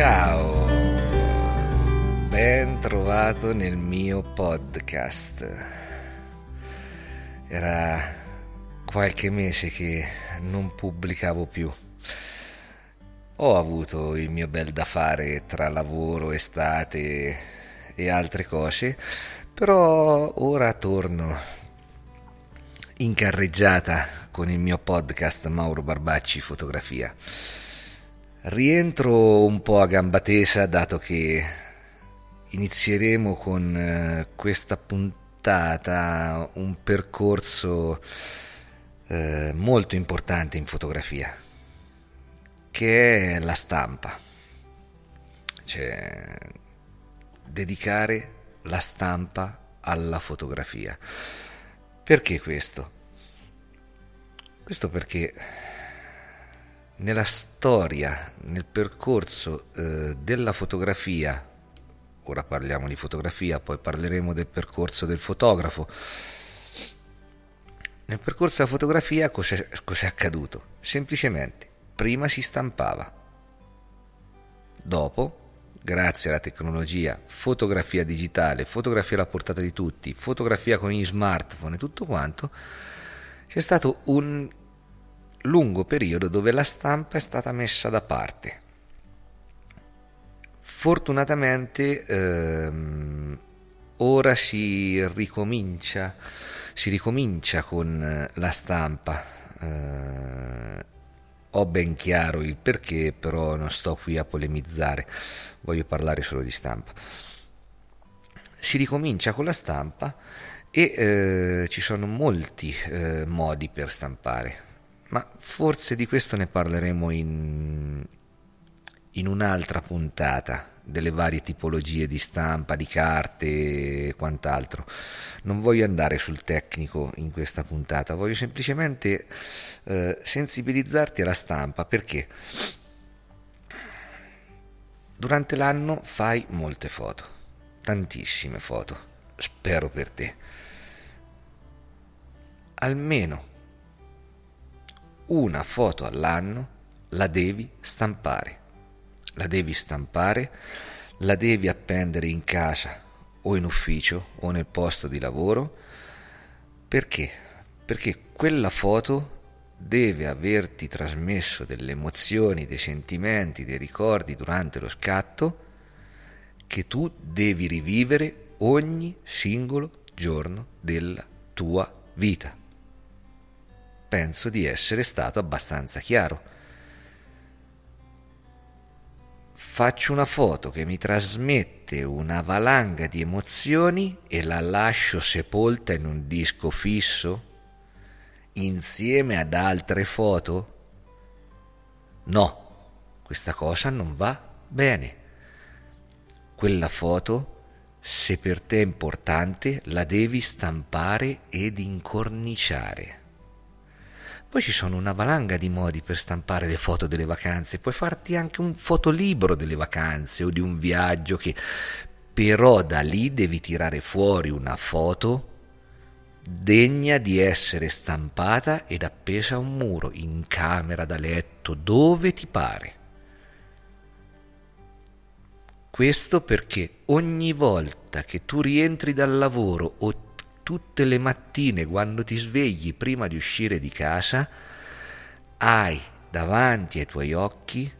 Ciao, ben trovato nel mio podcast. Era qualche mese che non pubblicavo più. Ho avuto il mio bel da fare tra lavoro, estate e altre cose, però ora torno in carreggiata con il mio podcast Mauro Barbacci Fotografia Rientro un po' a gamba tesa dato che inizieremo con eh, questa puntata un percorso eh, molto importante in fotografia, che è la stampa. Cioè, dedicare la stampa alla fotografia. Perché questo? Questo perché nella storia, nel percorso eh, della fotografia ora parliamo di fotografia, poi parleremo del percorso del fotografo. Nel percorso della fotografia cos'è, cos'è accaduto? Semplicemente, prima si stampava, dopo, grazie alla tecnologia, fotografia digitale, fotografia alla portata di tutti, fotografia con gli smartphone e tutto quanto, c'è stato un lungo periodo dove la stampa è stata messa da parte Fortunatamente ehm, ora si ricomincia, si ricomincia con eh, la stampa. Eh, ho ben chiaro il perché, però non sto qui a polemizzare, voglio parlare solo di stampa. Si ricomincia con la stampa e eh, ci sono molti eh, modi per stampare, ma forse di questo ne parleremo in, in un'altra puntata delle varie tipologie di stampa, di carte e quant'altro. Non voglio andare sul tecnico in questa puntata, voglio semplicemente eh, sensibilizzarti alla stampa perché durante l'anno fai molte foto, tantissime foto, spero per te. Almeno una foto all'anno la devi stampare la devi stampare, la devi appendere in casa o in ufficio o nel posto di lavoro. Perché? Perché quella foto deve averti trasmesso delle emozioni, dei sentimenti, dei ricordi durante lo scatto che tu devi rivivere ogni singolo giorno della tua vita. Penso di essere stato abbastanza chiaro. faccio una foto che mi trasmette una valanga di emozioni e la lascio sepolta in un disco fisso insieme ad altre foto? No, questa cosa non va bene. Quella foto, se per te è importante, la devi stampare ed incorniciare. Poi ci sono una valanga di modi per stampare le foto delle vacanze, puoi farti anche un fotolibro delle vacanze o di un viaggio che però da lì devi tirare fuori una foto degna di essere stampata ed appesa a un muro, in camera da letto, dove ti pare. Questo perché ogni volta che tu rientri dal lavoro o tutte le mattine quando ti svegli prima di uscire di casa, hai davanti ai tuoi occhi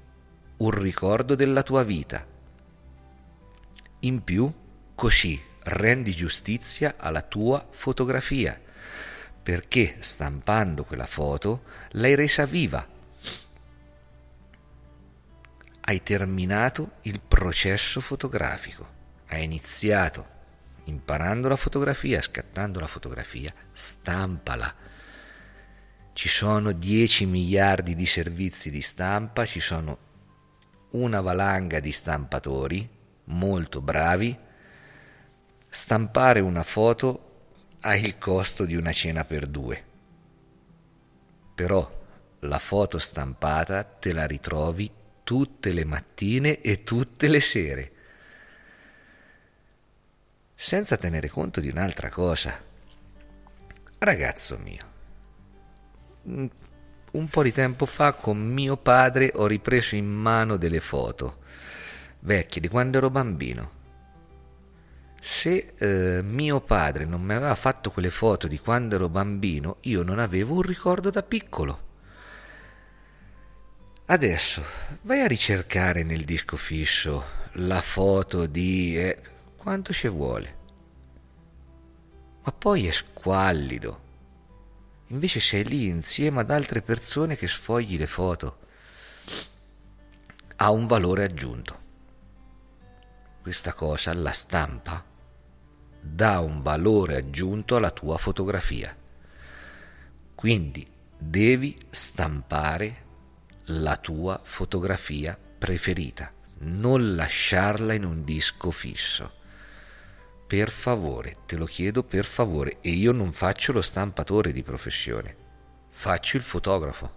un ricordo della tua vita. In più, così rendi giustizia alla tua fotografia, perché stampando quella foto l'hai resa viva. Hai terminato il processo fotografico, hai iniziato imparando la fotografia, scattando la fotografia, stampala. Ci sono 10 miliardi di servizi di stampa, ci sono una valanga di stampatori molto bravi. Stampare una foto ha il costo di una cena per due. Però la foto stampata te la ritrovi tutte le mattine e tutte le sere senza tenere conto di un'altra cosa. Ragazzo mio, un po' di tempo fa con mio padre ho ripreso in mano delle foto vecchie di quando ero bambino. se eh, mio padre non mi aveva fatto quelle foto di quando ero bambino, io non avevo un ricordo da piccolo. Adesso vai a ricercare nel disco fisso la foto di eh, quanto ci vuole. Ma poi è squallido. Invece sei lì insieme ad altre persone che sfogli le foto. Ha un valore aggiunto. Questa cosa, la stampa, dà un valore aggiunto alla tua fotografia. Quindi devi stampare la tua fotografia preferita, non lasciarla in un disco fisso. Per favore, te lo chiedo per favore, e io non faccio lo stampatore di professione, faccio il fotografo.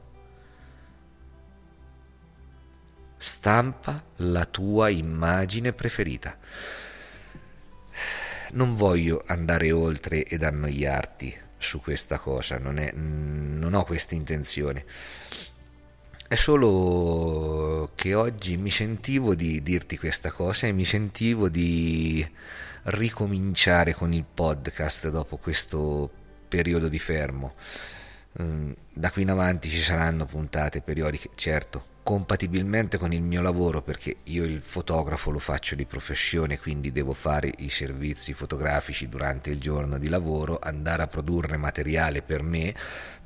Stampa la tua immagine preferita. Non voglio andare oltre ed annoiarti su questa cosa, non, è, non ho questa intenzione è solo che oggi mi sentivo di dirti questa cosa e mi sentivo di ricominciare con il podcast dopo questo periodo di fermo. Mm, da qui in avanti ci saranno puntate periodiche, certo, compatibilmente con il mio lavoro, perché io il fotografo lo faccio di professione, quindi devo fare i servizi fotografici durante il giorno di lavoro, andare a produrre materiale per me,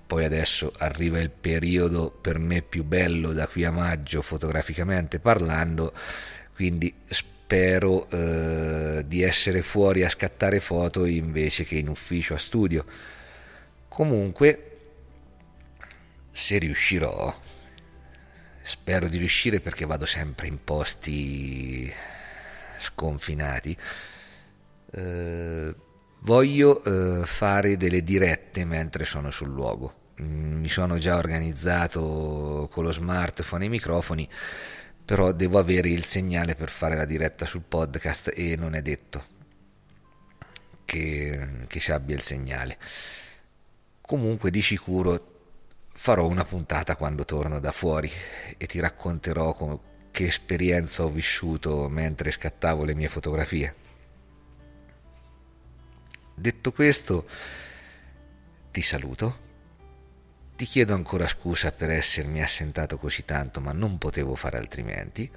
poi adesso arriva il periodo per me più bello da qui a maggio fotograficamente parlando, quindi spero eh, di essere fuori a scattare foto invece che in ufficio a studio. Comunque, se riuscirò, spero di riuscire perché vado sempre in posti sconfinati. Eh, Voglio eh, fare delle dirette mentre sono sul luogo. Mm, mi sono già organizzato con lo smartphone e i microfoni, però devo avere il segnale per fare la diretta sul podcast e non è detto che, che ci abbia il segnale. Comunque di sicuro farò una puntata quando torno da fuori e ti racconterò come, che esperienza ho vissuto mentre scattavo le mie fotografie. Detto questo, ti saluto. Ti chiedo ancora scusa per essermi assentato così tanto, ma non potevo fare altrimenti.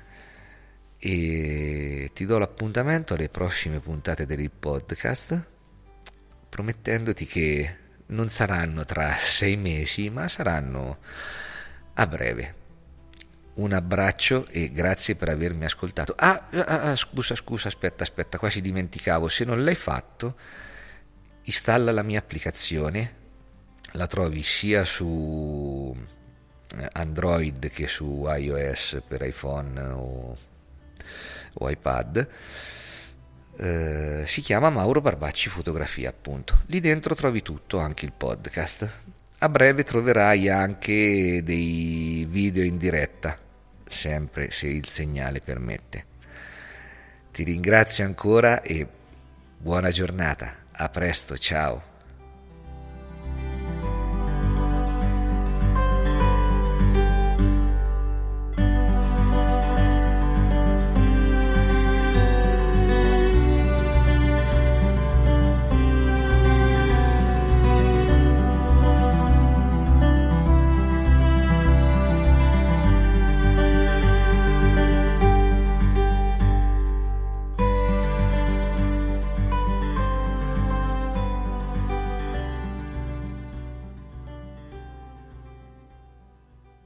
E ti do l'appuntamento alle prossime puntate del podcast, promettendoti che non saranno tra sei mesi, ma saranno a breve. Un abbraccio e grazie per avermi ascoltato. Ah, ah, ah scusa, scusa, aspetta, aspetta, quasi dimenticavo. Se non l'hai fatto, installa la mia applicazione, la trovi sia su eh, Android che su iOS per iPhone o, o iPad. Eh, si chiama Mauro Barbacci Fotografia, appunto. Lì dentro trovi tutto, anche il podcast. A breve troverai anche dei video in diretta, sempre se il segnale permette. Ti ringrazio ancora e buona giornata. A presto, ciao.